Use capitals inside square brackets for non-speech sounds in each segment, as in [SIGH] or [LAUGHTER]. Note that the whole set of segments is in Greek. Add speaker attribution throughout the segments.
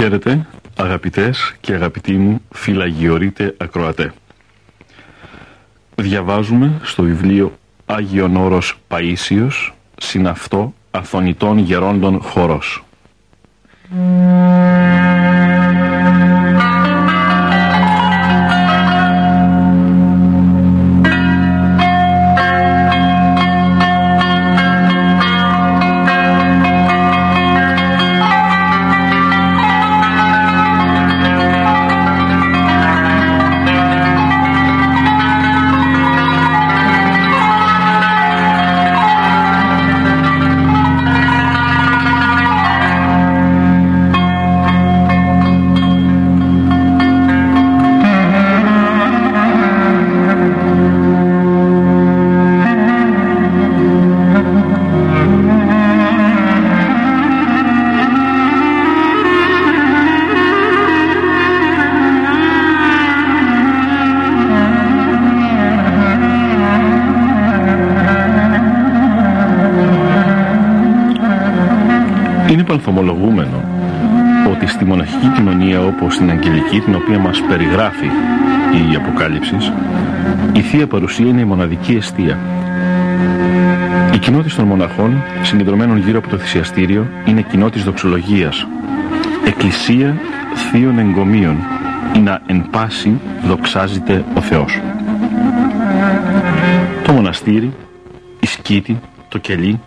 Speaker 1: Χαίρετε αγαπητές και αγαπητοί μου φυλαγιορείτε ακροατέ. Διαβάζουμε στο βιβλίο Άγιον Όρος Παΐσιος συναυτό Αθωνητών Γερόντων Χορός. Στην αγγελική την οποία μας περιγράφει η Αποκάλυψης η Θεία Παρουσία είναι η μοναδική αιστεία. Η κοινότητα των μοναχών συγκεντρωμένων γύρω από το θυσιαστήριο είναι κοινότητα δοξολογίας εκκλησία θείων εγκομείων ή να εν πάση δοξάζεται ο Θεός. Το μοναστήρι, η σκήτη, το κελί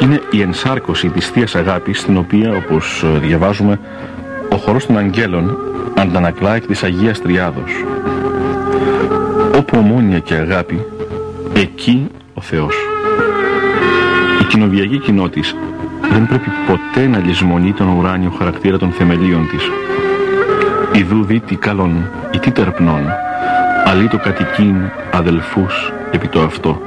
Speaker 1: είναι η ενσάρκωση της Θείας Αγάπης στην οποία όπως ε, διαβάζουμε ο χορός των αγγέλων αντανακλά εκ της Αγίας Τριάδος. Όπου ομόνια και αγάπη, εκεί ο Θεός. Η κοινοβιακή κοινότης δεν πρέπει ποτέ να λησμονεί τον ουράνιο χαρακτήρα των θεμελίων της. Ιδού δει τι καλόν ή τι τερπνών, αλλή το κατοικίν αδελφούς επί το αυτό.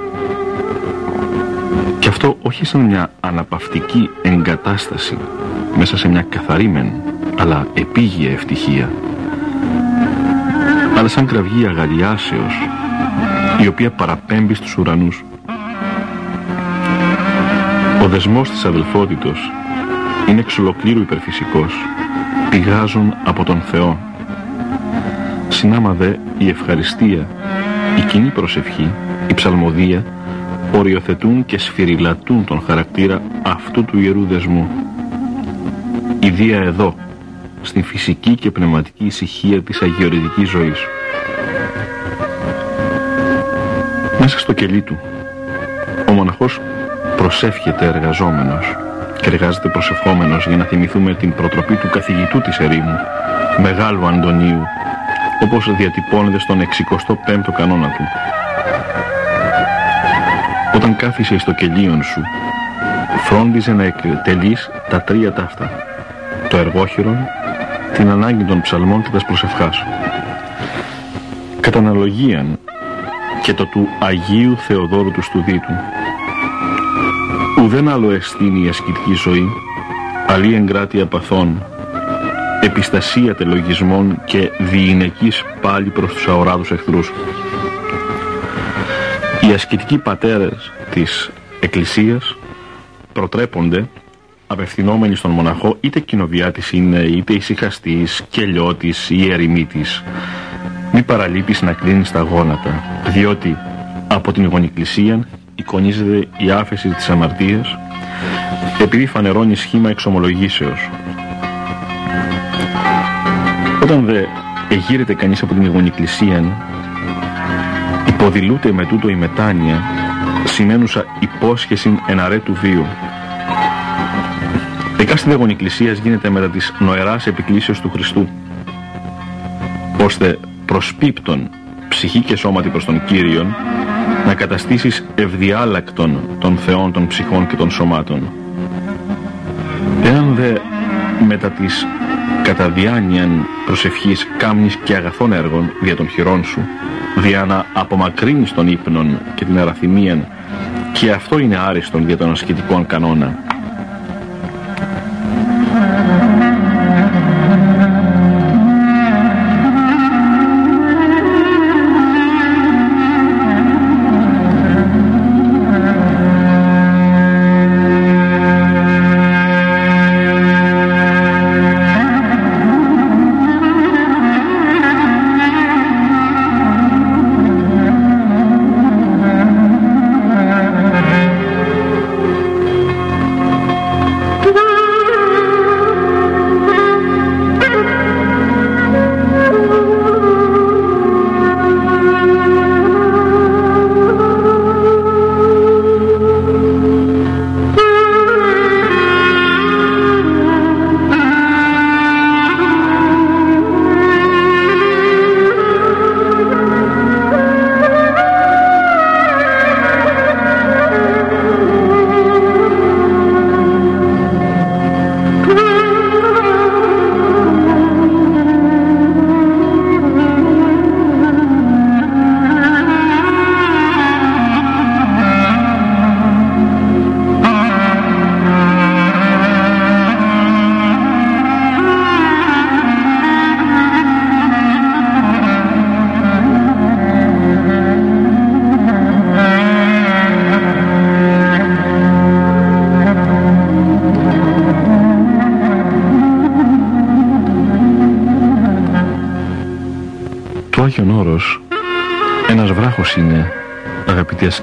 Speaker 1: Και αυτό όχι σαν μια αναπαυτική εγκατάσταση μέσα σε μια καθαρή μεν, αλλά επίγεια ευτυχία, αλλά σαν κραυγή αγαλιάσεως, η οποία παραπέμπει στους ουρανούς. Ο δεσμός της αδελφότητος είναι εξ ολοκλήρου υπερφυσικός, πηγάζουν από τον Θεό. Συνάμα δε η ευχαριστία, η κοινή προσευχή, η ψαλμοδία, οριοθετούν και σφυριλατούν τον χαρακτήρα αυτού του ιερού δεσμού. Ιδία εδώ, στην φυσική και πνευματική ησυχία της αγιορητικής ζωής. Μέσα στο κελί του, ο μοναχός προσεύχεται εργαζόμενος και εργάζεται προσευχόμενος για να θυμηθούμε την προτροπή του καθηγητού της ερήμου, Μεγάλου Αντωνίου, όπως διατυπώνεται στον 65ο κανόνα του. Όταν κάθισε στο κελίον σου, φρόντιζε να εκτελείς τα τρία ταύτα, το εργόχειρον, την ανάγκη των ψαλμών και της προσευχάς. Κατά αναλογίαν και το του Αγίου Θεοδόρου του Στουδίτου. Ουδέν άλλο εστίνει η ασκητική ζωή, αλλή εγκράτεια παθών, επιστασία τελογισμών και διηνεκής πάλι προς τους αοράδους εχθρούς. Οι ασκητικοί πατέρες της Εκκλησίας προτρέπονται απευθυνόμενοι στον μοναχό είτε κοινοβιάτης είναι είτε ησυχαστής, κελιώτης ή ερημίτης. Μη παραλείπεις να κλείνεις τα γόνατα διότι από την γονικλησία εικονίζεται η άφεση της αμαρτίας επειδή φανερώνει σχήμα εξομολογήσεως. Όταν δε εγείρεται κανείς από την γονικλησία υποδηλούται με τούτο η μετάνοια σημαίνουσα υπόσχεση εναρέ του βίου στην αγωνή εκκλησίας γίνεται μετά της νοεράς επικλήσεως του Χριστού ώστε προσπίπτον ψυχή και σώματι προς τον Κύριον να καταστήσεις ευδιάλακτον των θεών των ψυχών και των σωμάτων. Εάν δε μετά της κατά διάνοιαν προσευχής κάμνης και αγαθών έργων δια των χειρών σου, δια να απομακρύνεις τον ύπνον και την αραθυμίαν και αυτό είναι άριστον για τον ασκητικό κανόνα,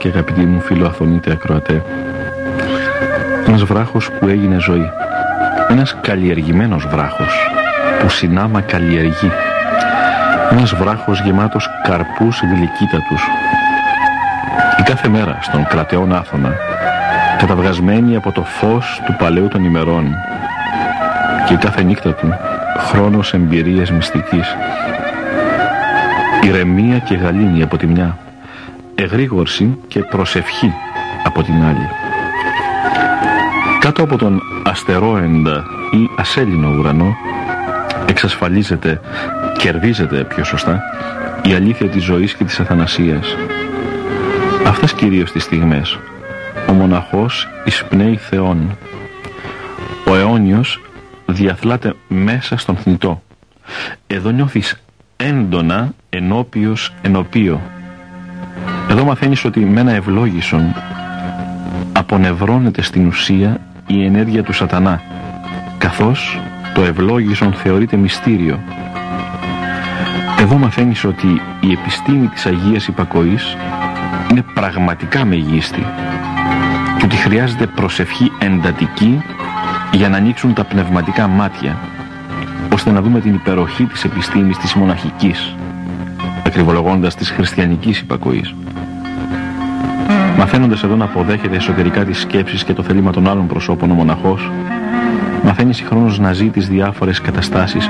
Speaker 1: και αγαπητοί μου φίλο Αθωνίτε Ακροατέ. Ένας βράχος που έγινε ζωή. Ένας καλλιεργημένος βράχος που συνάμα καλλιεργεί. Ένας βράχος γεμάτος καρπούς γλυκύτατους. Η κάθε μέρα στον κρατεόν Άθωνα καταβγασμένη από το φως του παλαιού των ημερών. Και η κάθε νύχτα του χρόνος εμπειρίας μυστικής. Ηρεμία και γαλήνη από τη μια εγρήγορση και προσευχή από την άλλη. Κάτω από τον αστερόεντα ή ασέλινο ουρανό εξασφαλίζεται, κερδίζεται πιο σωστά, η αλήθεια της ζωής και της αθανασίας. Αυτές κυρίως τις στιγμές ο μοναχός εισπνέει θεών. Ο αιώνιος διαθλάται μέσα στον θνητό. Εδώ νιώθεις έντονα ενώπιος ενωπίο εδώ μαθαίνεις ότι με ένα ευλόγησον απονευρώνεται στην ουσία η ενέργεια του σατανά, καθώς το ευλόγησον θεωρείται μυστήριο. Εδώ μαθαίνεις ότι η επιστήμη της Αγίας Υπακοής είναι πραγματικά μεγίστη και ότι χρειάζεται προσευχή εντατική για να ανοίξουν τα πνευματικά μάτια ώστε να δούμε την υπεροχή της επιστήμης της μοναχικής ακριβολογώντας της χριστιανικής υπακοής. Μαθαίνοντας εδώ να αποδέχεται εσωτερικά τις σκέψεις και το θελήμα των άλλων προσώπων ο μοναχός, μαθαίνει συγχρόνως να ζει τις διάφορες καταστάσεις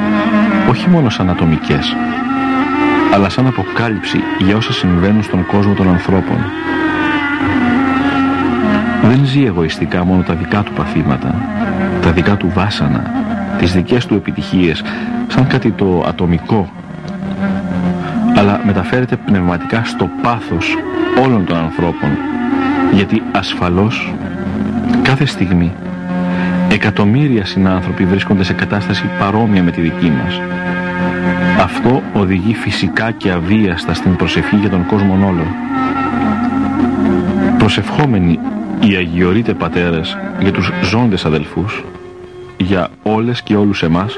Speaker 1: όχι μόνο σαν ατομικές, αλλά σαν αποκάλυψη για όσα συμβαίνουν στον κόσμο των ανθρώπων. Δεν ζει εγωιστικά μόνο τα δικά του παθήματα, τα δικά του βάσανα, τις δικές του επιτυχίες, σαν κάτι το ατομικό, αλλά μεταφέρεται πνευματικά στο πάθος όλων των ανθρώπων γιατί ασφαλώς κάθε στιγμή εκατομμύρια συνάνθρωποι βρίσκονται σε κατάσταση παρόμοια με τη δική μας αυτό οδηγεί φυσικά και αβίαστα στην προσευχή για τον κόσμο όλο. Προσευχόμενοι οι αγιορείτε πατέρες για τους ζώντες αδελφούς, για όλες και όλους εμάς,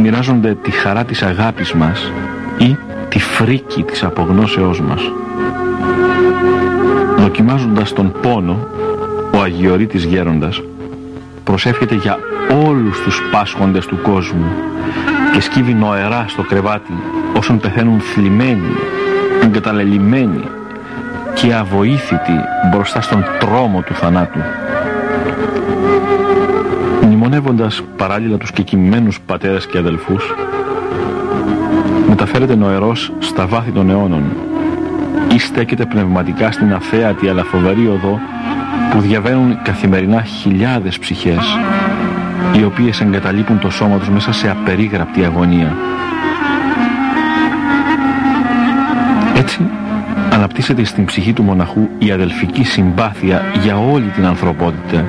Speaker 1: μοιράζονται τη χαρά της αγάπης μας ή τη φρίκη της απογνώσεώς μας. Δοκιμάζοντας τον πόνο, ο αγιορείτης γέροντας προσεύχεται για όλους τους πάσχοντες του κόσμου και σκύβει νοερά στο κρεβάτι όσων πεθαίνουν θλιμμένοι, εγκαταλελειμμένοι και αβοήθητοι μπροστά στον τρόμο του θανάτου. Μνημονεύοντας παράλληλα τους κεκοιμμένους πατέρες και αδελφούς, μεταφέρεται νοερός στα βάθη των αιώνων ή στέκεται πνευματικά στην αφέατη αλλά φοβερή οδό που διαβαίνουν καθημερινά χιλιάδες ψυχές οι οποίες εγκαταλείπουν το σώμα τους μέσα σε απερίγραπτη αγωνία. Έτσι αναπτύσσεται στην ψυχή του μοναχού η αδελφική συμπάθεια για όλη την ανθρωπότητα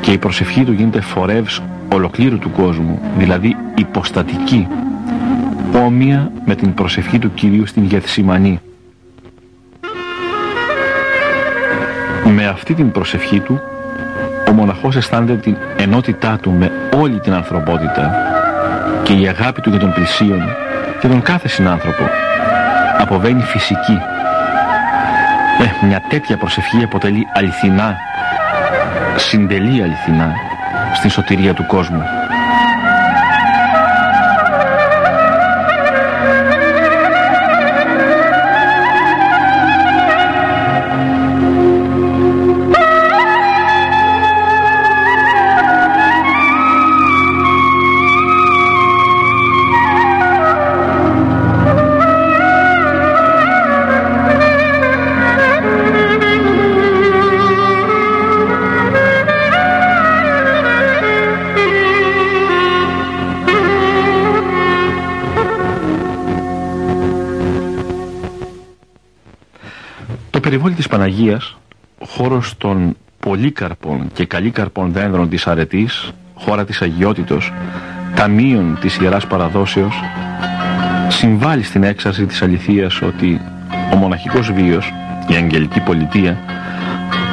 Speaker 1: και η προσευχή του γίνεται φορεύς ολοκλήρου του κόσμου, δηλαδή υποστατική, όμοια με την προσευχή του Κυρίου στην Γεθσιμανή. Με αυτή την προσευχή του ο μοναχός αισθάνεται την ενότητά του με όλη την ανθρωπότητα και η αγάπη του για τον πλησίον και τον κάθε συνάνθρωπο αποβαίνει φυσική. Ε, μια τέτοια προσευχή αποτελεί αληθινά, συντελεί αληθινά στην σωτηρία του κόσμου. Περιβόλη της Παναγίας, χώρος των πολύκαρπων και καλύκαρπων δένδρων της αρετής, χώρα της αγιότητος, ταμείων της Ιεράς Παραδόσεως, συμβάλλει στην έξαρση της αληθείας ότι ο μοναχικός βίος, η αγγελική πολιτεία,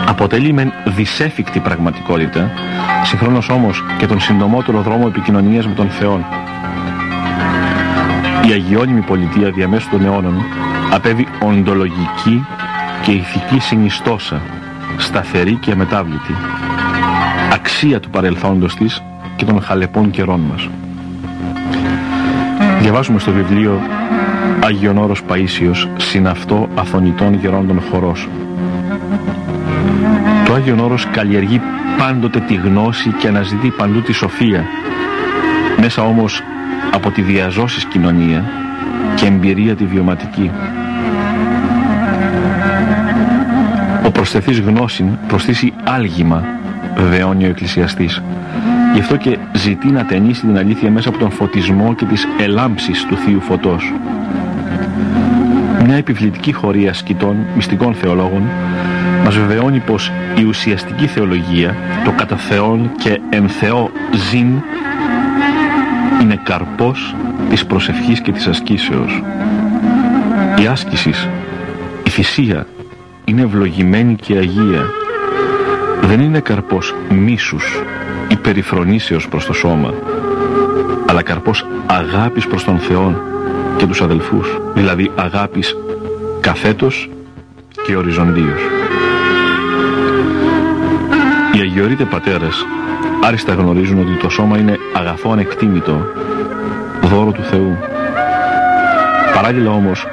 Speaker 1: αποτελεί με δυσέφικτη πραγματικότητα, συγχρόνως όμως και τον συντομότερο δρόμο επικοινωνίας με τον Θεό. Η αγιώνυμη πολιτεία διαμέσου των αιώνων απέβει οντολογική και ηθική συνιστόσα, σταθερή και αμετάβλητη, αξία του παρελθόντος της και των χαλεπών καιρών μας. Διαβάζουμε στο βιβλίο Άγιον Όρος Παΐσιος συναυτό αθωνητών γερόντων χορός. Το Άγιον Όρος καλλιεργεί πάντοτε τη γνώση και αναζητεί παντού τη σοφία, μέσα όμως από τη διαζώσης κοινωνία και εμπειρία τη βιωματική. Προσθεθείς γνώση προσθήσει άλγημα, βεβαιώνει ο εκκλησιαστής. Γι' αυτό και ζητεί να ταινίσει την αλήθεια μέσα από τον φωτισμό και τις ελάμψεις του Θείου Φωτός. Μια επιβλητική χωρία σκητών, μυστικών θεολόγων, μας βεβαιώνει πως η ουσιαστική θεολογία, το κατά Θεόν και εν Θεό ζήν, είναι καρπός της προσευχής και της ασκήσεως. Η άσκησης, η θυσία, είναι ευλογημένη και αγία. Δεν είναι καρπός μίσους ή περιφρονήσεως προς το σώμα, αλλά καρπός αγάπης προς τον Θεό και τους αδελφούς, δηλαδή αγάπης καθέτος και οριζοντίως. Οι αγιορείτες πατέρες άριστα γνωρίζουν ότι το σώμα είναι αγαθό ανεκτήμητο, δώρο του Θεού. Παράλληλα όμως,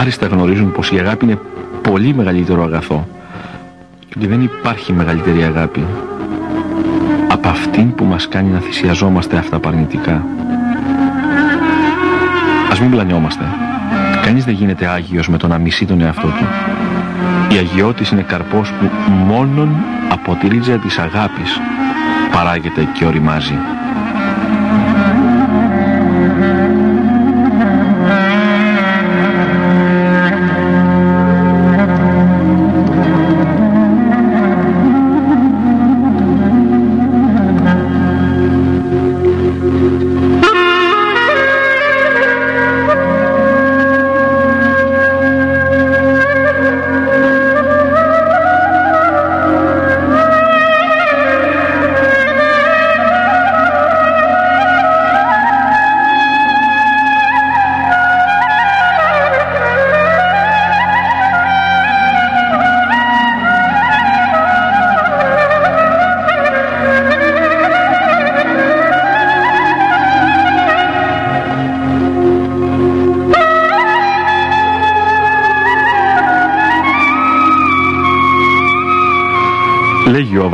Speaker 1: άριστα γνωρίζουν πως η αγάπη είναι πολύ μεγαλύτερο αγαθό και δεν υπάρχει μεγαλύτερη αγάπη από αυτήν που μας κάνει να θυσιαζόμαστε αυτά παρνητικά. Ας μην πλανιόμαστε. Κανείς δεν γίνεται Άγιος με το να μισεί τον εαυτό του. Η αγιώτης είναι καρπός που μόνον από τη ρίτζα της αγάπης παράγεται και οριμάζει.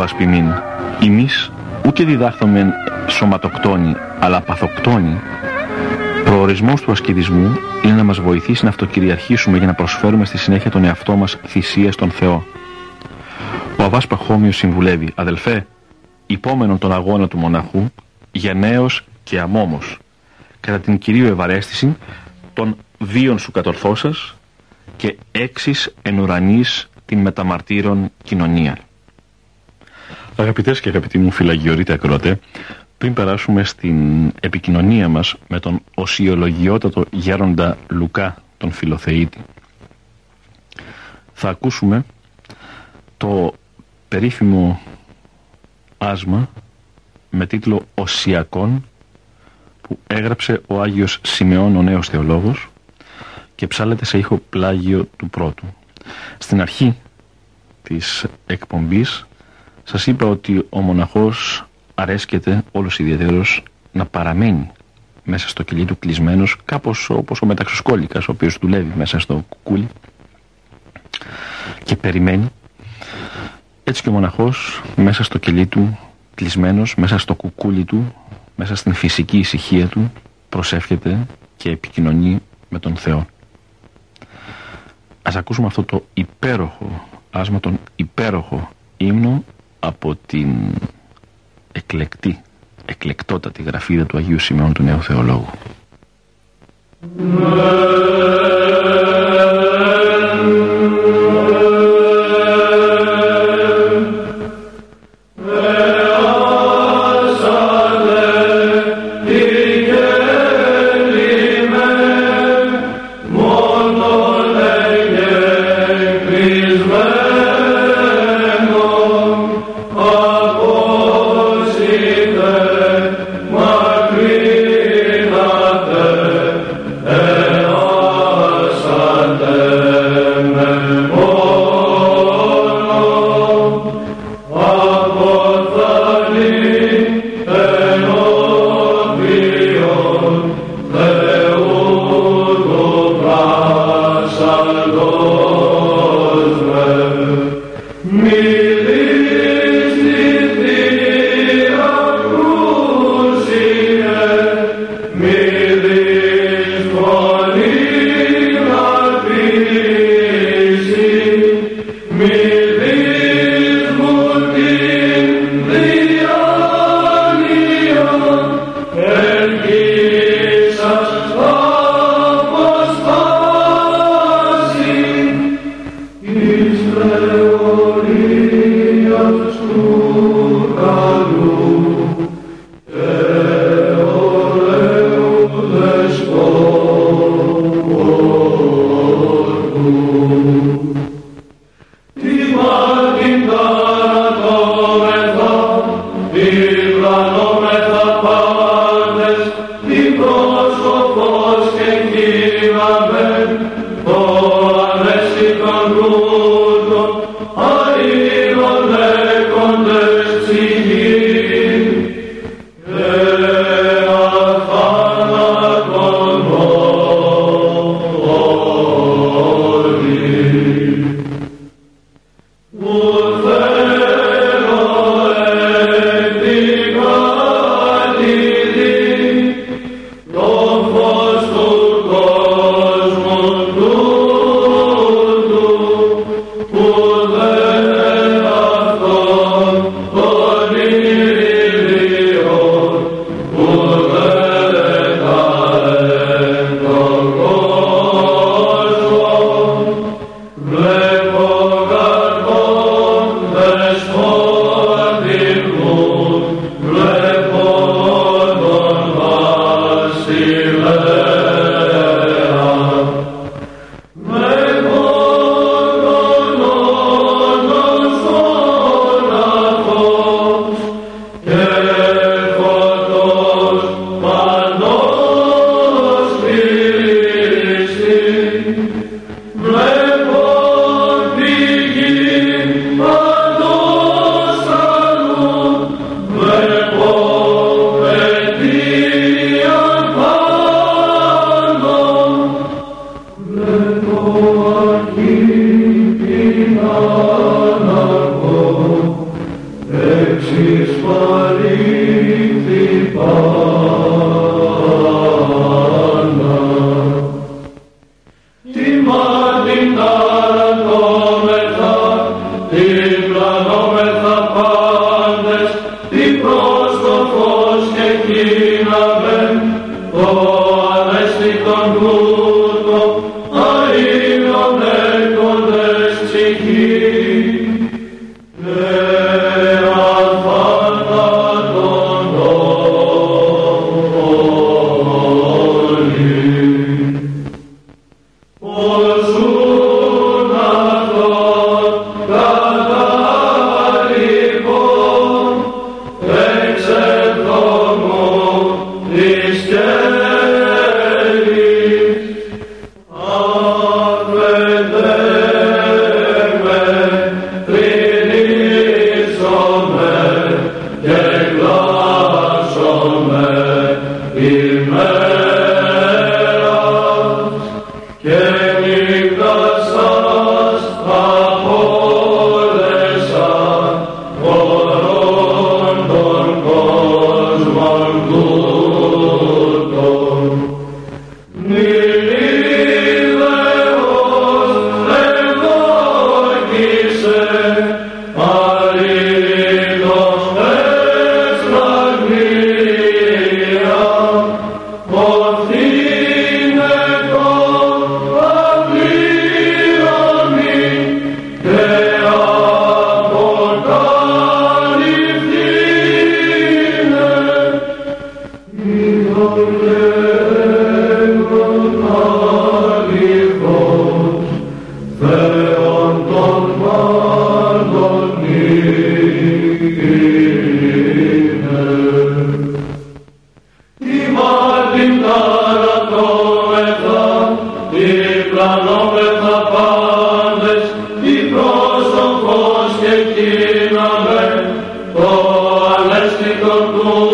Speaker 1: Λέγει ο Αβασπιμίν, εμείς ούτε διδάχθομεν σωματοκτόνη, αλλά παθοκτόνη, προορισμός του ασκητισμού είναι να μας βοηθήσει να αυτοκυριαρχήσουμε για να προσφέρουμε στη συνέχεια τον εαυτό μας θυσία στον Θεό. Ο Αβάς Παχώμιος συμβουλεύει, αδελφέ, υπόμενον τον αγώνα του μοναχού, γενναίος και αμόμος, κατά την κυρίω ευαρέστηση των βίων σου κατορθώσας και έξις εν ουρανής την μεταμαρτύρων κοινωνία. Αγαπητές και αγαπητοί μου φυλαγιορείτε ακροατές, πριν περάσουμε στην επικοινωνία μας με τον οσιολογιότατο γέροντα Λουκά, τον Φιλοθεήτη, θα ακούσουμε το περίφημο άσμα με τίτλο «Οσιακόν» που έγραψε ο Άγιος Σιμεών ο νέος θεολόγος και ψάλεται σε ήχο πλάγιο του πρώτου. Στην αρχή της εκπομπής σας είπα ότι ο μοναχός αρέσκεται όλος ιδιαίτερος να παραμένει μέσα στο κελί του κλεισμένος κάπως όπως ο μεταξοσκόλικας ο οποίος δουλεύει μέσα στο κουκούλι και περιμένει έτσι και ο μοναχός μέσα στο κελί του κλεισμένος μέσα στο κουκούλι του μέσα στην φυσική ησυχία του προσεύχεται και επικοινωνεί με τον Θεό. Ας ακούσουμε αυτό το υπέροχο άσμα, τον υπέροχο ύμνο από την εκλεκτή, εκλεκτότατη γραφίδα του Αγίου Σημεών του Νέου Θεολόγου.
Speaker 2: Oh.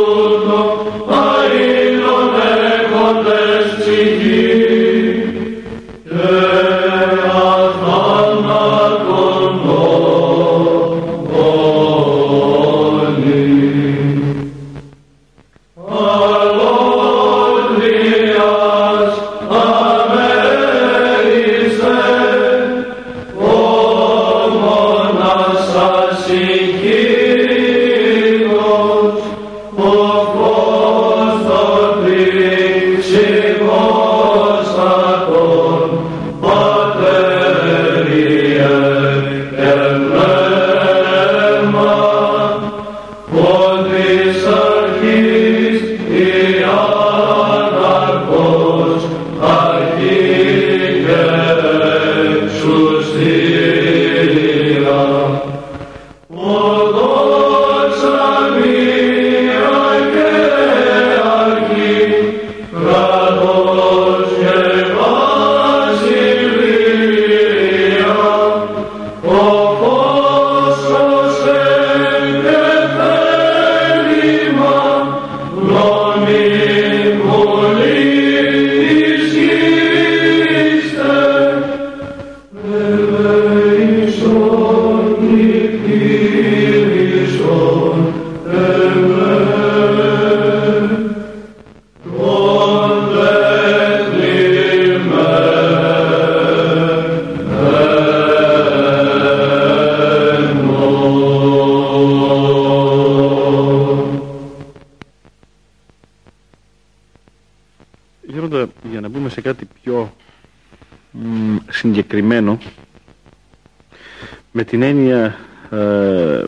Speaker 1: Την έννοια ε,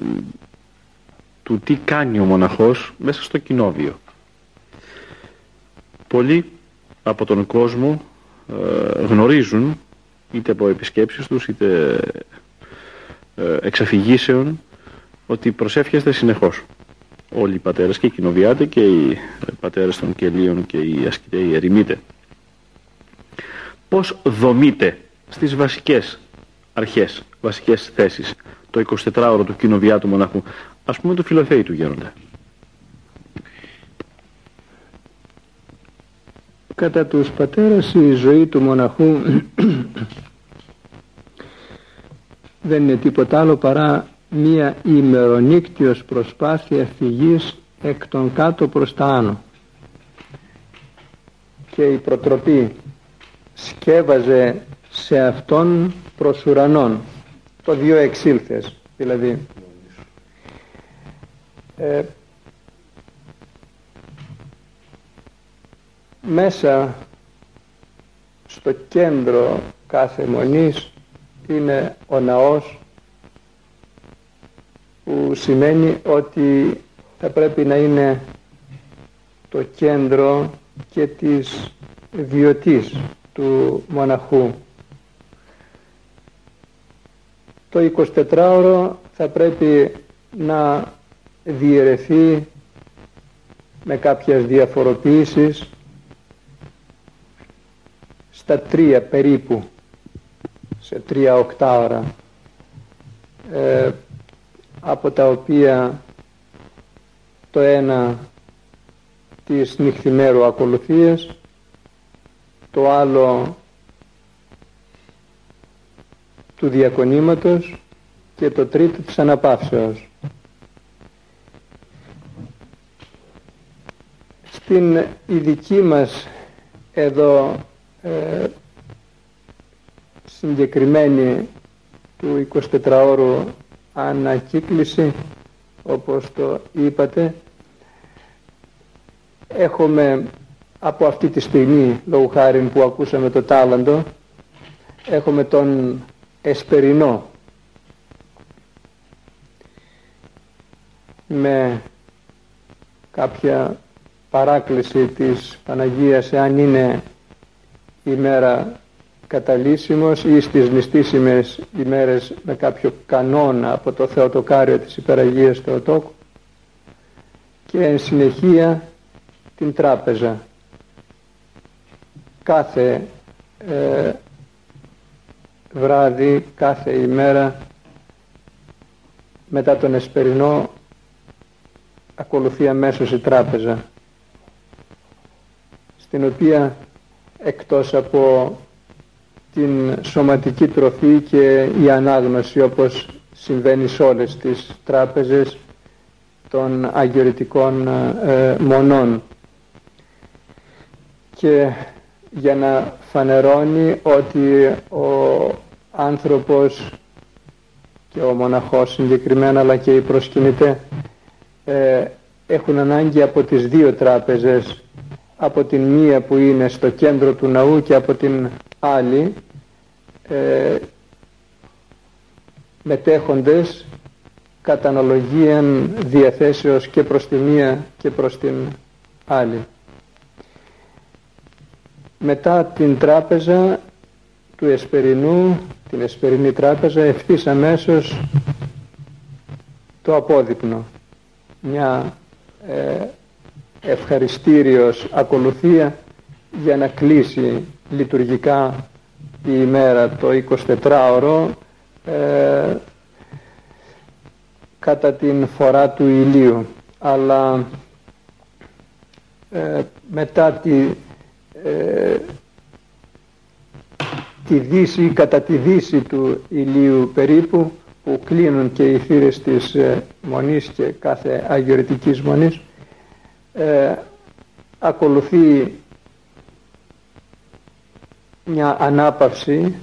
Speaker 1: του τι κάνει ο μοναχός μέσα στο κοινόβιο. Πολλοί από τον κόσμο ε, γνωρίζουν είτε από επισκέψεις τους είτε ε, εξαφηγήσεων ότι προσεύχεστε συνεχώς. Όλοι οι πατέρες και οι κοινοβιάτε και οι πατέρες των κελίων και οι ασκητές, ερημίτες. Πώς δομείτε στις βασικές αρχές, βασικές θέσεις το 24ωρο του κοινοβιάτου μοναχού, ας πούμε του φιλοθέη του γέροντα.
Speaker 3: Κατά τους πατέρας η ζωή του μοναχού δεν είναι τίποτα άλλο παρά μία ημερονύκτιος προσπάθεια φυγής εκ των κάτω προς τα άνω. Και η προτροπή σκέβαζε σε αυτόν προς ουρανών το δύο εξήλθες δηλαδή ε, μέσα στο κέντρο κάθε μονής είναι ο ναός που σημαίνει ότι θα πρέπει να είναι το κέντρο και της βιωτής του μοναχού. Το 24ωρο θα πρέπει να διαιρεθεί με κάποιες διαφοροποίησεις στα τρία περίπου, σε τρία οκτάωρα, ε, από τα οποία το ένα της νυχθημέρου ακολουθίες, το άλλο του διακονήματος και το τρίτο της αναπαύσεως. Στην ειδική μας εδώ ε, συγκεκριμένη του 24ωρου ανακύκληση όπως το είπατε έχουμε από αυτή τη στιγμή λόγω χάρη που ακούσαμε το τάλαντο έχουμε τον εσπερινό με κάποια παράκληση της Παναγίας εάν είναι ημέρα καταλύσιμος ή στις νηστίσιμες ημέρες με κάποιο κανόνα από το Θεοτοκάριο της Υπεραγίας Θεοτόκου και εν συνεχεία την τράπεζα. Κάθε ε, βράδυ, κάθε ημέρα μετά τον Εσπερινό ακολουθεί αμέσως η τράπεζα στην οποία εκτός από την σωματική τροφή και η ανάγνωση όπως συμβαίνει σε όλες τις τράπεζες των αγιορητικών ε, μονών. Και για να φανερώνει ότι ο άνθρωπος και ο μοναχός συγκεκριμένα αλλά και οι προσκυνητέ ε, έχουν ανάγκη από τις δύο τράπεζες από την μία που είναι στο κέντρο του ναού και από την άλλη ε, μετέχοντες κατά αναλογία διαθέσεως και προς τη μία και προς την άλλη. Μετά την τράπεζα του Εσπερινού, την Εσπερινή τράπεζα, ευθύς αμέσως το απόδειπνο. Μια ε, ευχαριστήριος ακολουθία για να κλείσει λειτουργικά η ημέρα το 24ωρο ε, κατά την φορά του ηλίου αλλά ε, μετά τη, ε, τη δύση, κατά τη δύση του ηλίου περίπου που κλείνουν και οι θύρες της ε, μονής και κάθε αγιορετικής μονής ε, ακολουθεί μια ανάπαυση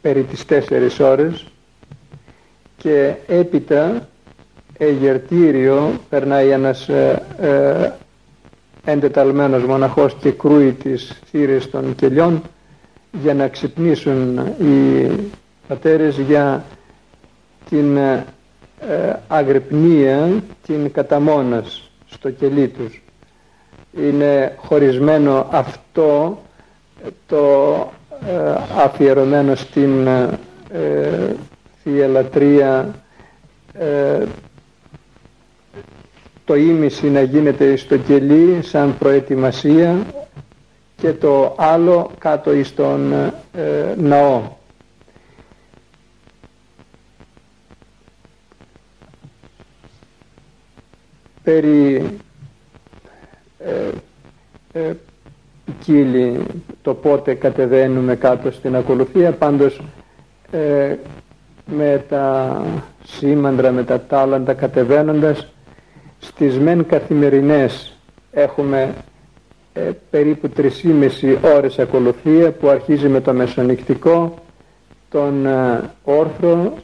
Speaker 3: περί τις τέσσερις ώρες και έπειτα εγερτήριο περνάει ένας ε, ε, εντεταλμένος μοναχός και κρούει τις θύρες των κελιών για να ξυπνήσουν οι πατέρες για την ε, αγρυπνία την καταμόνας στο κελί τους. Είναι χωρισμένο αυτό το ε, αφιερωμένο στην ε, Θεία Λατρεία ε, το ίμιση να γίνεται στο κελί σαν προετοιμασία και το άλλο κάτω εις τον ε, ναό. Περί ε, ε, κύλι το πότε κατεβαίνουμε κάτω στην ακολουθία πάντως ε, με τα σήμαντρα, με τα τάλαντα κατεβαίνοντας στις μεν καθημερινές έχουμε ε, περίπου 3,5 ώρες ακολουθία που αρχίζει με το μεσονυκτικό, τον ε, όρθρο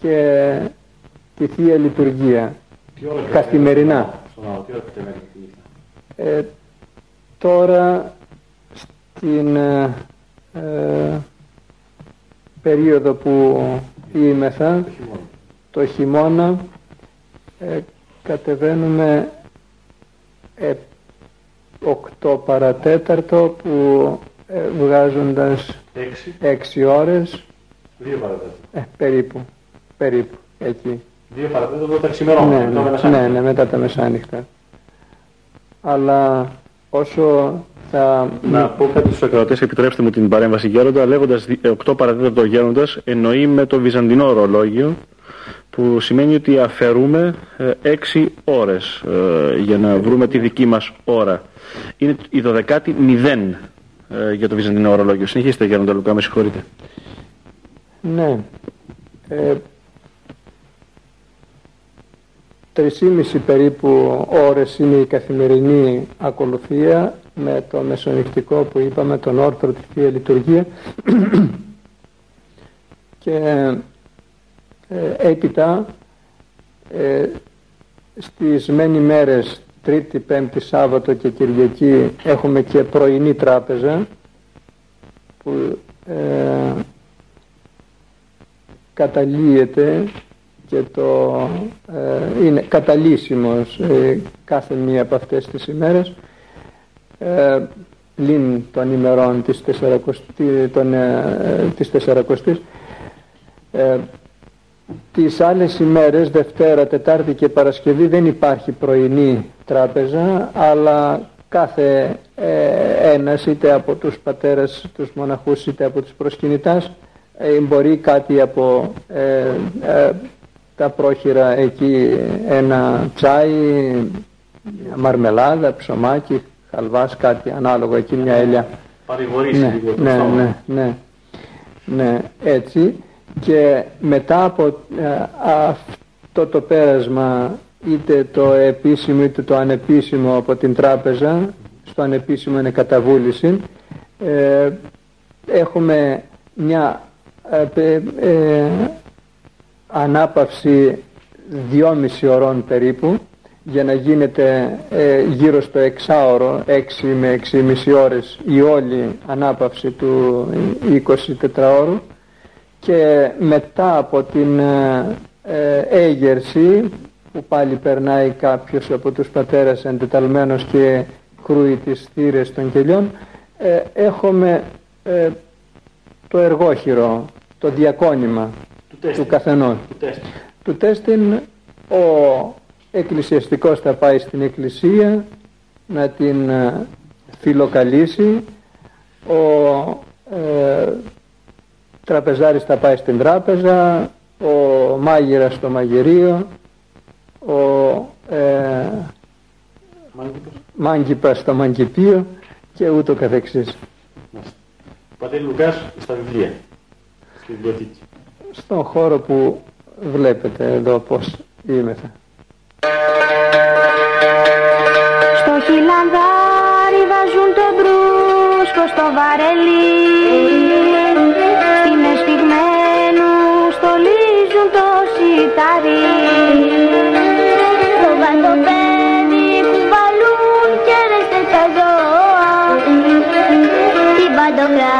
Speaker 3: και τη Θεία Λειτουργία. Καθημερινά. Ε, τώρα στην ε, ε, περίοδο που είμεθα το χειμώνα ε, κατεβαίνουμε ε, 8 παρατέταρτο που ε, βγάζοντας 6 ώρες.
Speaker 1: 2 παρατέταρτο.
Speaker 3: Ε, περίπου, περίπου εκεί.
Speaker 1: 2 παρατέταρτο τα ξημερώματα
Speaker 3: ναι, ναι, ναι, ναι, μετά τα μεσάνυχτα. Αλλά όσο θα...
Speaker 1: Να πω κάτι στους ακροατές, επιτρέψτε μου την παρέμβαση γέροντα, λέγοντας 8 παρατέταρτο γέροντας, εννοεί με το βυζαντινό ορολόγιο, που σημαίνει ότι αφαιρούμε 6 ώρες ε, για να βρούμε τη δική μας ώρα. Είναι η 12η 0 ε, για το βυζαντινό ορολόγιο. Συνεχίστε γέροντα Λουκά, με συγχωρείτε.
Speaker 3: Ναι. Ε, 3,5 περίπου ώρες είναι η καθημερινή ακολουθία με το μεσονυχτικό που είπαμε, τον όρθρο, τη Θεία Λειτουργία [CLEARS THROAT] και ε, έπειτα ε, στις μένει μέρες Τρίτη, Πέμπτη, Σάββατο και Κυριακή έχουμε και πρωινή τράπεζα που ε, καταλύεται και το ε, είναι καταλύσιμος ε, κάθε μία από αυτές τις ημέρες. Ε, λίν των ημερών της τεσσαρακοστής, των, ε, της τεσσαρακοστής ε, τις άλλες ημέρες Δευτέρα, Τετάρτη και Παρασκευή δεν υπάρχει πρωινή τράπεζα αλλά κάθε ε, ένας είτε από τους πατέρες τους μοναχούς είτε από τους προσκυνητάς ε, μπορεί κάτι από ε, ε, τα πρόχειρα εκεί ένα τσάι, μαρμελάδα, ψωμάκι, χαλβάς, κάτι ανάλογο εκεί μια ελιά.
Speaker 1: Παρηγορήσεις
Speaker 3: ναι, ναι, ναι, ναι, ναι, έτσι και μετά από ε, αυτό το πέρασμα είτε το επίσημο είτε το ανεπίσημο από την τράπεζα στο ανεπίσημο είναι καταβούληση ε, έχουμε μια ε, ε, ανάπαυση δυόμιση ωρών περίπου για να γίνεται ε, γύρω στο εξάωρο, 6 με 6,5 ώρες η όλη ανάπαυση του 24 ώρου και μετά από την ε, ε, έγερση που πάλι περνάει κάποιος από τους πατέρας εντεταλμένος και κρούει τις θύρες των κελιών ε, έχουμε το εργόχειρο, το διακόνημα του, του καθενός. Του τέστην. ο εκκλησιαστικός θα πάει στην εκκλησία να την φιλοκαλήσει, ο ε, τραπεζάρης θα πάει στην τράπεζα, ο μάγειρας στο μαγειρίο, ο ε, μάγκυπας στο μαγκυπίο και ούτω καθεξής.
Speaker 1: Πατέρ Λουκάς στα βιβλία, στην πλωτική.
Speaker 3: Στον χώρο που βλέπετε εδώ πώς είμεθα.
Speaker 4: Στο χιλανδάρι βάζουν το μπρούσκο στο βαρελί dobra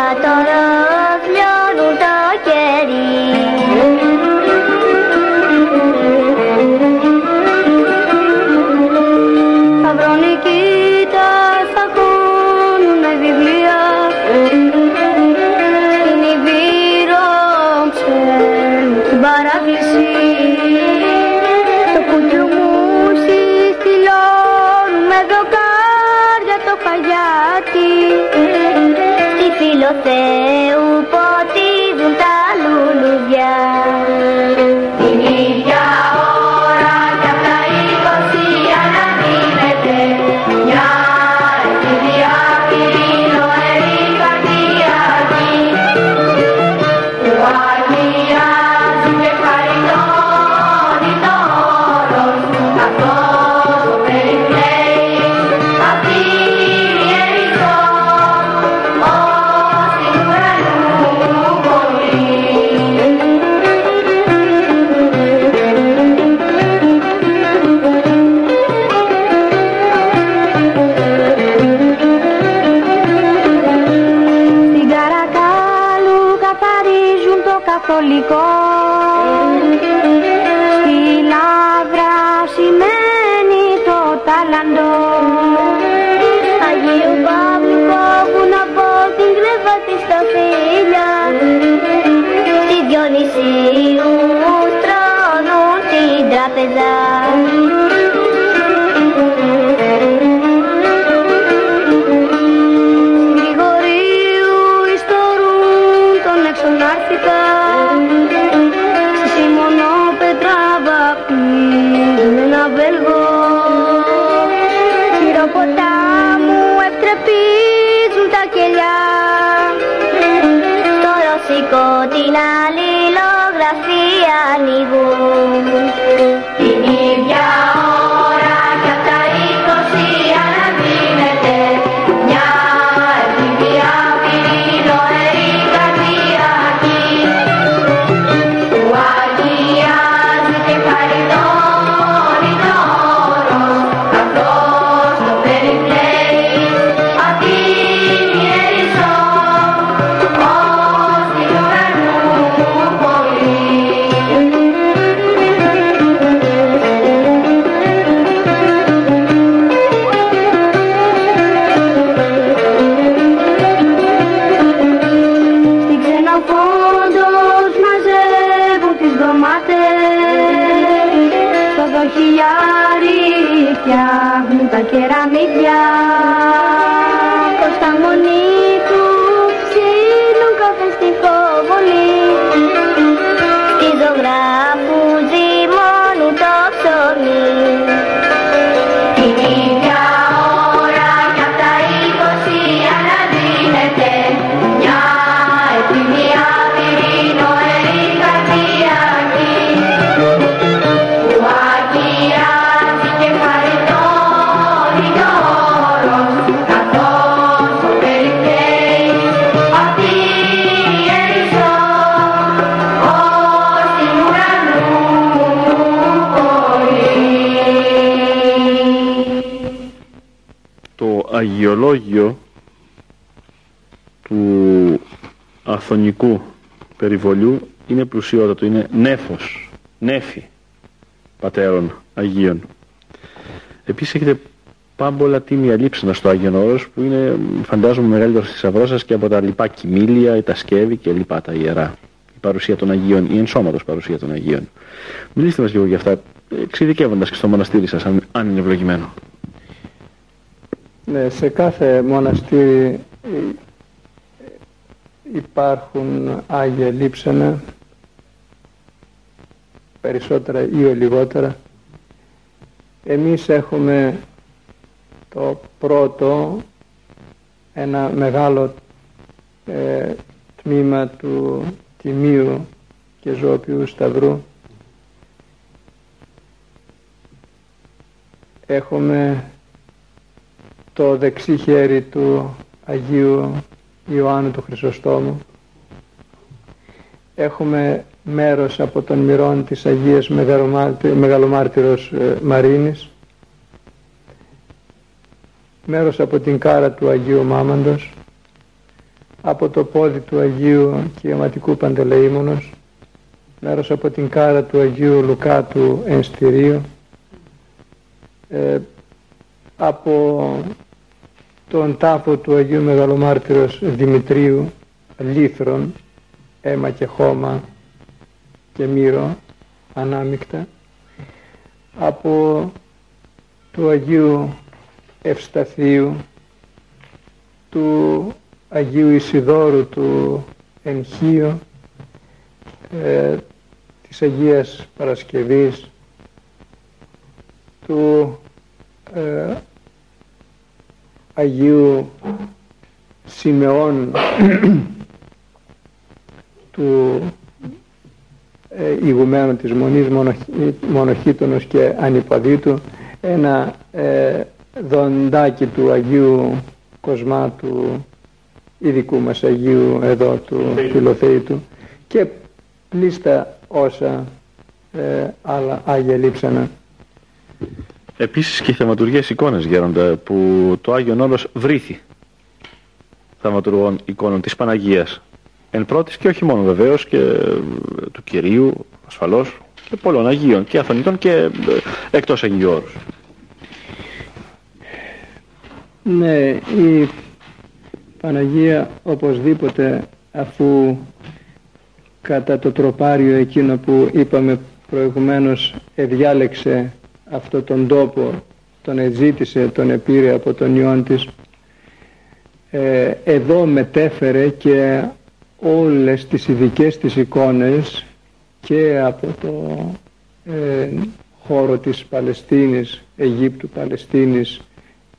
Speaker 4: Διονυσίου τρώνουν την τράπεζα Γρηγορίου
Speaker 1: αθωνικού περιβολιού είναι πλουσιότατο, είναι νέφος, νέφη πατέρων Αγίων. Επίσης έχετε πάμπολα τίμια λείψανα στο Άγιον Όρος που είναι φαντάζομαι μεγαλύτερο θησαυρό σας και από τα λοιπά κοιμήλια, τα σκεύη και λοιπά τα ιερά. Η παρουσία των Αγίων, η ενσώματος παρουσία των Αγίων. Μιλήστε μας λίγο για αυτά, εξειδικεύοντας και στο μοναστήρι σας, αν, αν είναι ευλογημένο.
Speaker 3: Ναι, σε κάθε μοναστήρι ε, υπάρχουν Άγια Λείψανα, περισσότερα ή ο λιγότερα. Εμείς έχουμε το πρώτο, ένα μεγάλο ε, τμήμα του Τιμίου και Ζώπιου Σταυρού. Έχουμε το δεξί χέρι του Αγίου Ιωάννου του Χρυσοστόμου. Έχουμε μέρος από τον μυρών της Αγίας Μεγαλομάρτη- Μεγαλομάρτυρος ε, Μαρίνης. Μέρος από την κάρα του Αγίου Μάμαντος. Από το πόδι του Αγίου Κυαματικού Παντελεήμονος. Μέρος από την κάρα του Αγίου Λουκά του Ενστηρίου. Ε, από τον τάφο του Αγίου Μεγαλομάρτυρος Δημητρίου λίθρον, αίμα και χώμα και μύρο ανάμεικτα από του Αγίου Ευσταθίου του Αγίου Ισιδόρου του Ενχείου ε, της Αγίας Παρασκευής του ε, Αγίου Σιμεών του ε, ηγουμένου της Μονής μονοχή, Μονοχήτωνος και Ανυπαδίτου ένα ε, δοντάκι του Αγίου Κοσμά του ειδικού μας Αγίου εδώ του. Φιλοθέητου και πλήστα όσα ε, άλλα Άγια Λείψανα
Speaker 1: Επίσης και οι θαυματουργές εικόνες γέροντα που το Άγιον Όρος βρήθη θαυματουργών εικόνων της Παναγίας εν πρώτης και όχι μόνο βεβαίως και ε, του Κυρίου ασφαλώς και πολλών Αγίων και Αθωνίτων και ε, εκτός Αγίου Όρους.
Speaker 3: Ναι, η Παναγία οπωσδήποτε αφού κατά το τροπάριο εκείνο που είπαμε προηγουμένως εδιάλεξε αυτό τον τόπο, τον εζήτησε, τον επήρε από τον ιόν της. Ε, εδώ μετέφερε και όλες τις ειδικές της εικόνες και από το ε, χώρο της Παλαιστίνης, Αιγύπτου, Παλαιστίνης,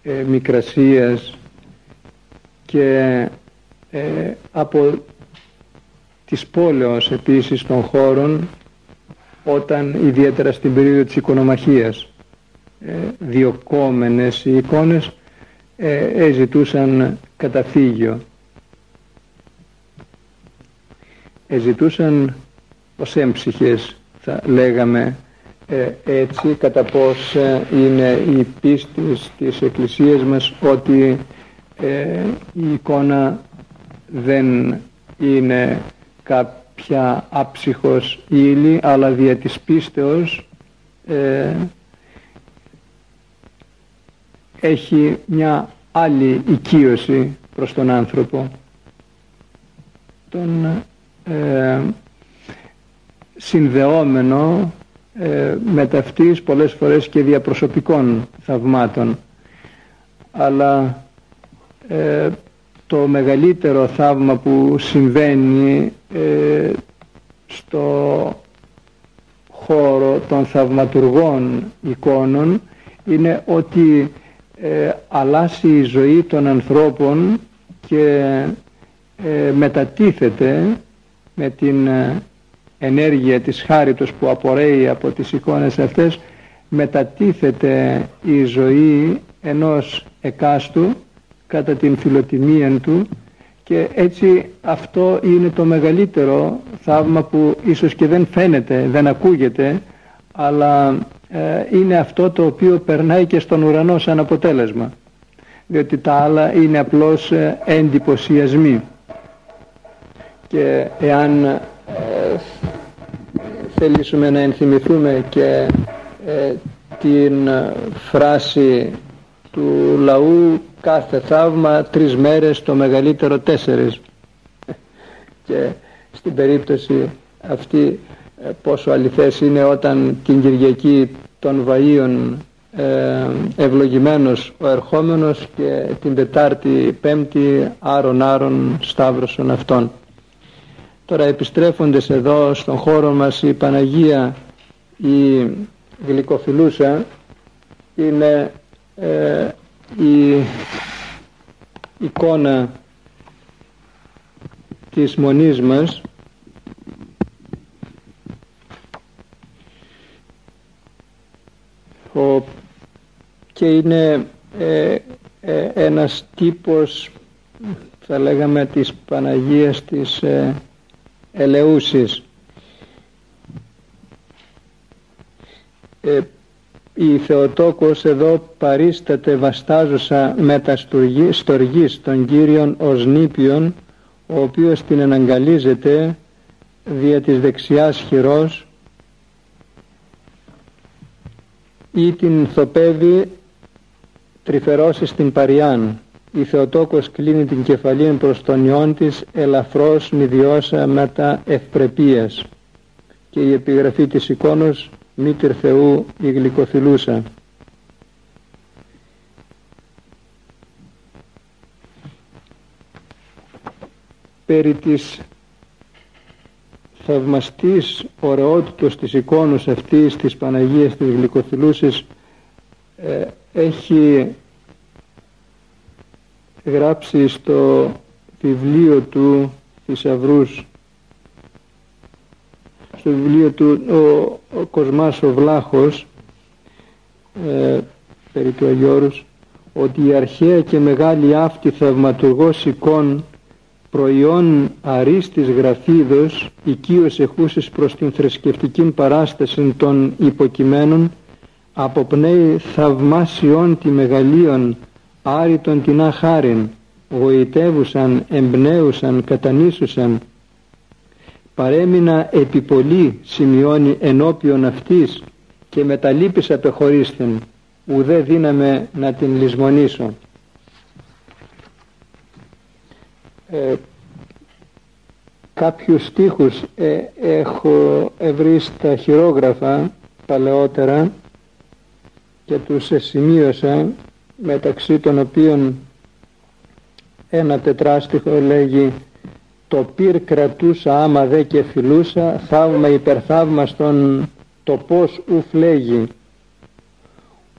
Speaker 3: ε, Μικρασίας και ε, από της πόλεως επίσης των χώρων όταν ιδιαίτερα στην περίοδο της οικονομαχίας ε, διοκόμενες οι εικόνες ε, ζητούσαν καταφύγιο. Ζητούσαν ως έμψυχες θα λέγαμε ε, έτσι κατά πώς ε, είναι η πίστη της Εκκλησίας μας ότι ε, η εικόνα δεν είναι κάποια άψυχος ύλη αλλά δια της πίστεως έχει μια άλλη οικείωση προς τον άνθρωπο. Τον ε, συνδεόμενο ε, με ταυτής πολλές φορές και διαπροσωπικών θαυμάτων. Αλλά ε, το μεγαλύτερο θαύμα που συμβαίνει ε, στο χώρο των θαυματουργών εικόνων είναι ότι ε, αλλάσει η ζωή των ανθρώπων και ε, μετατίθεται με την ε, ενέργεια της χάριτος που απορρέει από τις εικόνες αυτές μετατίθεται η ζωή ενός εκάστου κατά την φιλοτιμία του και έτσι αυτό είναι το μεγαλύτερο θαύμα που ίσως και δεν φαίνεται, δεν ακούγεται αλλά ε, είναι αυτό το οποίο περνάει και στον ουρανό σαν αποτέλεσμα διότι τα άλλα είναι απλώς ε, εντυπωσιασμοί. Και εάν ε, θελήσουμε να ενθυμηθούμε και ε, την φράση του λαού κάθε θαύμα τρεις μέρες το μεγαλύτερο τέσσερις και στην περίπτωση αυτή ε, πόσο αληθές είναι όταν την Κυριακή των Βαΐων ε, ευλογημένος ο ερχόμενος και την Τετάρτη Πέμπτη άρον άρον σταύρωσον αυτών. Τώρα επιστρέφοντες εδώ στον χώρο μας η Παναγία η γλυκοφιλούσα είναι ε, η εικόνα της μονής μας ο, και είναι ε, ε, ένας τύπος θα λέγαμε της Παναγίας της ε, Ελεούσης. Ε, η Θεοτόκος εδώ παρίσταται βαστάζουσα με τα στοργής των Κύριων ως νήπιον ο οποίος την εναγκαλίζεται δια της δεξιάς χειρός ή την θοπεύει τρυφερώσει στην Παριάν. Η Θεοτόκος κλείνει την κεφαλή προς τον ιόν της ελαφρώς νηδιώσα με τα ευπρεπίας και η επιγραφή της εικόνος Μήτυρ Θεού η γλυκοθυλούσα. Περί της θαυμαστής ωραιότητος της εικόνος αυτής της Παναγίας της Γλυκοθυλούσης ε, έχει γράψει στο βιβλίο του θησαυρούς στο βιβλίο του ο, ο Κοσμάς ο Βλάχος ε, περί του Αγιώρους ότι η αρχαία και μεγάλη αυτή θαυματουργός εικόν προϊόν αρίστης γραφίδος οικείως εχούσης προς την θρησκευτική παράσταση των υποκειμένων αποπνέει θαυμάσιον τη μεγαλείων άριτον την αχάριν γοητεύουσαν, εμπνέουσαν, κατανήσουσαν
Speaker 5: παρέμεινα επί πολύ σημειώνει ενώπιον αυτής και με τα λύπης απεχωρίστην ουδέ δύναμε να την λησμονήσω. Ε, κάποιους στίχους ε, έχω βρει στα χειρόγραφα παλαιότερα και τους σημείωσα μεταξύ των οποίων ένα τετράστιχο λέγει το πυρ κρατούσα άμα δε και φιλούσα θαύμα υπερθαύμαστον το πως ου φλέγει.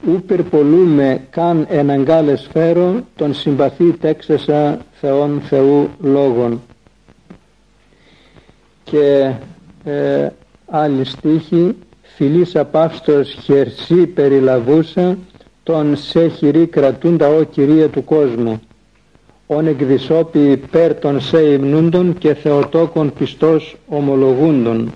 Speaker 5: Ου περπολούμε καν εναγκάλες φέρω τον συμπαθή τέξεσα Θεόν Θεού λόγων. Και ε, άλλη στίχη φιλής απαύστος χερσί περιλαβούσα τον σε χειρή κρατούντα ο Κυρία του κόσμου ον εκδισόπη υπέρ των σε υμνούντων και θεοτόκων πιστός ομολογούντων.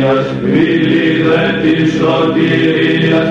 Speaker 1: σωτηρίας, φίλοι δε της σωτηρίας,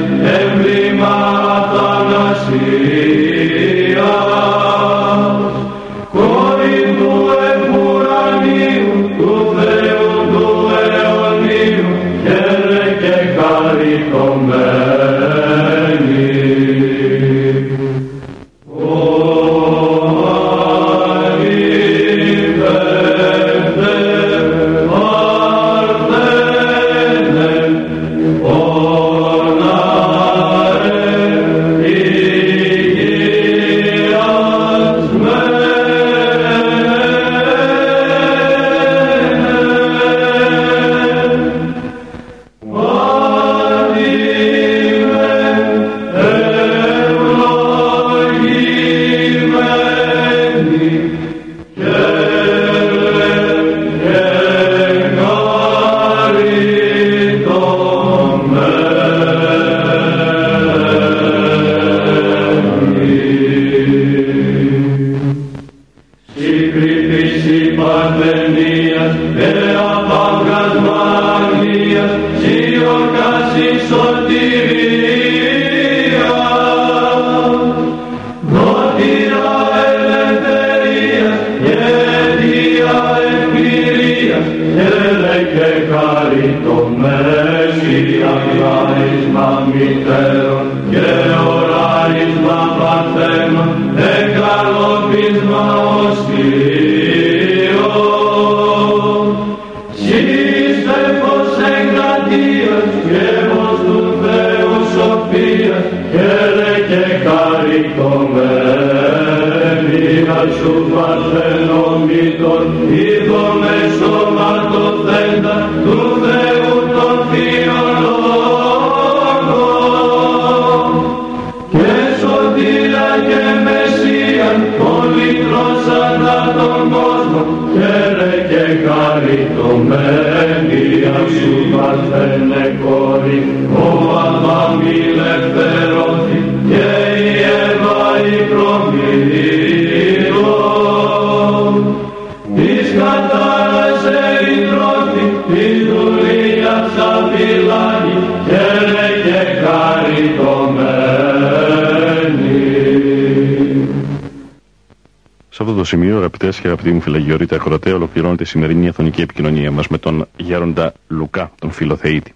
Speaker 1: altfel necorim, o al mamile το σημείο, αγαπητές και αγαπητοί μου φυλαγιορείτε ακροατέ, ολοκληρώνεται η σημερινή αθωνική επικοινωνία μας με τον Γέροντα Λουκά, τον Φιλοθεήτη.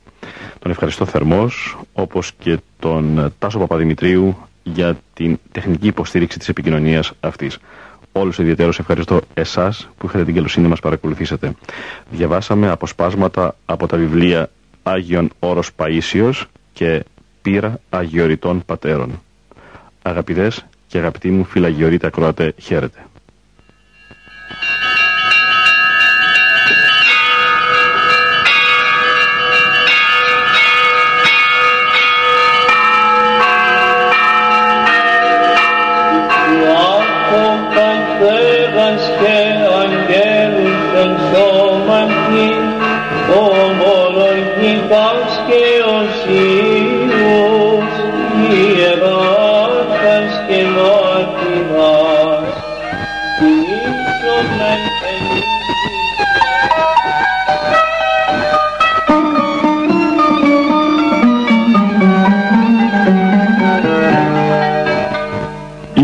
Speaker 1: Τον ευχαριστώ θερμός, όπως και τον Τάσο Παπαδημητρίου για την τεχνική υποστήριξη της επικοινωνίας αυτής. Όλους ιδιαίτερως ευχαριστώ εσάς που είχατε την καλοσύνη να μας παρακολουθήσετε. Διαβάσαμε αποσπάσματα από τα βιβλία Άγιον Όρος Παΐσιος και Πύρα Αγιοριτών Πατέρων. Αγαπητές και αγαπητοί μου φυλαγιορείτε ακροατέ, χαίρετε.